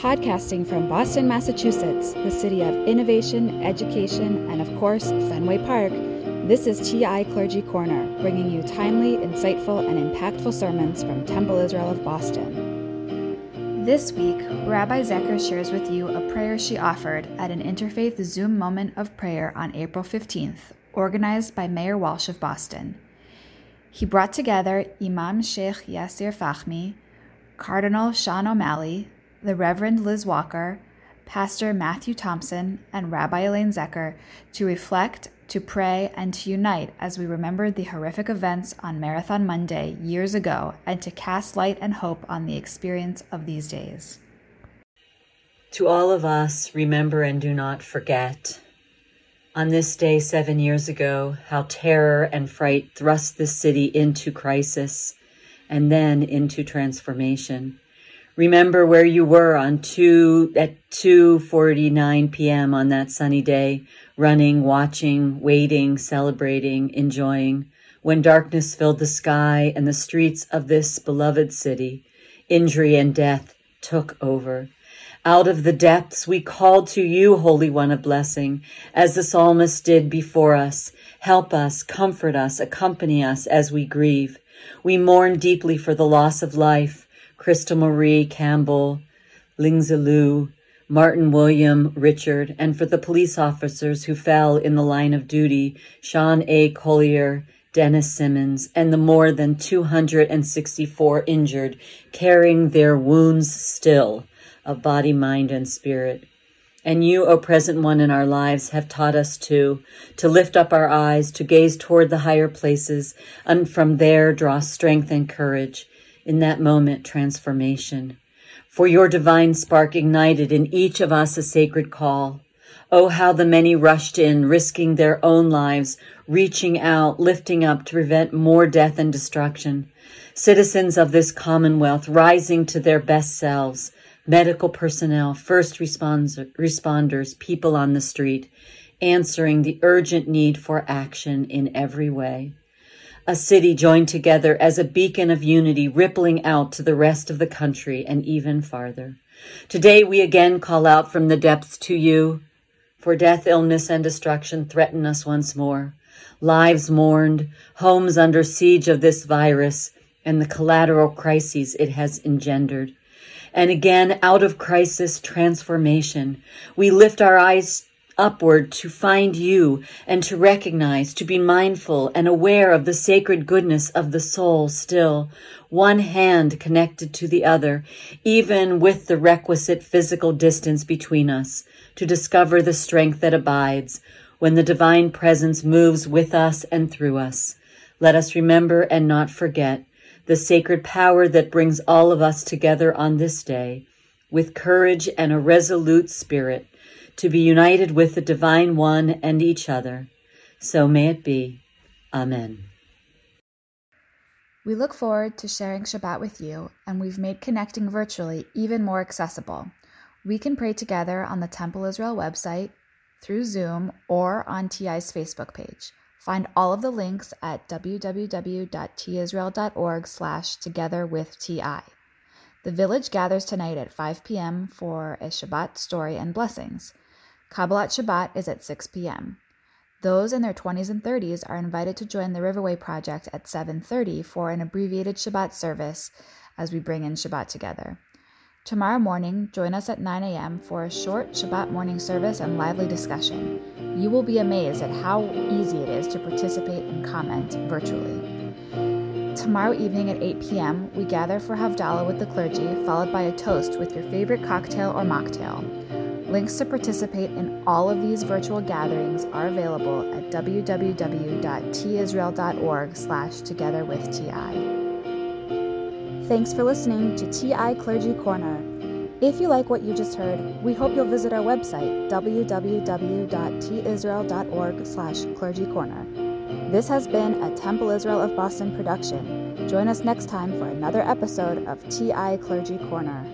Podcasting from Boston, Massachusetts, the city of innovation, education, and of course, Fenway Park, this is TI Clergy Corner, bringing you timely, insightful, and impactful sermons from Temple Israel of Boston. This week, Rabbi Zecher shares with you a prayer she offered at an interfaith Zoom moment of prayer on April 15th, organized by Mayor Walsh of Boston. He brought together Imam Sheikh Yasir Fahmy, Cardinal Sean O'Malley, the Reverend Liz Walker, Pastor Matthew Thompson, and Rabbi Elaine Zecher to reflect, to pray, and to unite as we remember the horrific events on Marathon Monday years ago and to cast light and hope on the experience of these days. To all of us, remember and do not forget. On this day seven years ago, how terror and fright thrust this city into crisis and then into transformation. Remember where you were on two at 2:49 p.m. on that sunny day, running, watching, waiting, celebrating, enjoying, when darkness filled the sky and the streets of this beloved city. Injury and death took over. Out of the depths we called to you, Holy One of Blessing, as the psalmist did before us. Help us, comfort us, accompany us as we grieve. We mourn deeply for the loss of life Krystle Marie Campbell, Lingzi Lu, Martin William Richard, and for the police officers who fell in the line of duty, Sean A. Collier, Dennis Simmonds, and the more than 264 injured carrying their wounds still of body, mind, and spirit. And you, O present one in our lives, have taught us to, to lift up our eyes, to gaze toward the higher places, and from there draw strength and courage, in that moment transformation. For your divine spark ignited in each of us a sacred call. Oh, how the many rushed in, risking their own lives, reaching out, lifting up to prevent more death and destruction. Citizens of this commonwealth rising to their best selves, medical personnel, first responders, people on the street, answering the urgent need for action in every way a city joined together as a beacon of unity rippling out to the rest of the country and even farther. Today we again call out from the depths to you, for death, illness, and destruction threaten us once more. Lives mourned, homes under siege of this virus, and the collateral crises it has engendered. And again, out of crisis, transformation. We lift our eyes upward to find you and to recognize, to be mindful and aware of the sacred goodness of the soul still, one hand connected to the other, even with the requisite physical distance between us, to discover the strength that abides when the divine presence moves with us and through us. Let us remember and not forget the sacred power that brings all of us together on this day with courage and a resolute spirit to be united with the Divine One and each other. So may it be. Amen. We look forward to sharing Shabbat with you, and we've made connecting virtually even more accessible. We can pray together on the Temple Israel website, through Zoom, or on TI's Facebook page. Find all of the links at www.tisrael.org slash together with TI. The village gathers tonight at 5 p.m. for a Shabbat story and blessings. Kabbalat Shabbat is at 6 p.m. Those in their 20s and 30s are invited to join the Riverway Project at 7:30 for an abbreviated Shabbat service as we bring in Shabbat together. Tomorrow morning, join us at 9 a.m. for a short Shabbat morning service and lively discussion. You will be amazed at how easy it is to participate and comment virtually. Tomorrow evening at 8 p.m., we gather for Havdalah with the clergy, followed by a toast with your favorite cocktail or mocktail. Links to participate in all of these virtual gatherings are available at www.tisrael.org slash together with TI. Thanks for listening to TI Clergy Corner. If you like what you just heard, we hope you'll visit our website, www.tisrael.org slash clergy corner. This has been a Temple Israel of Boston production. Join us next time for another episode of TI Clergy Corner.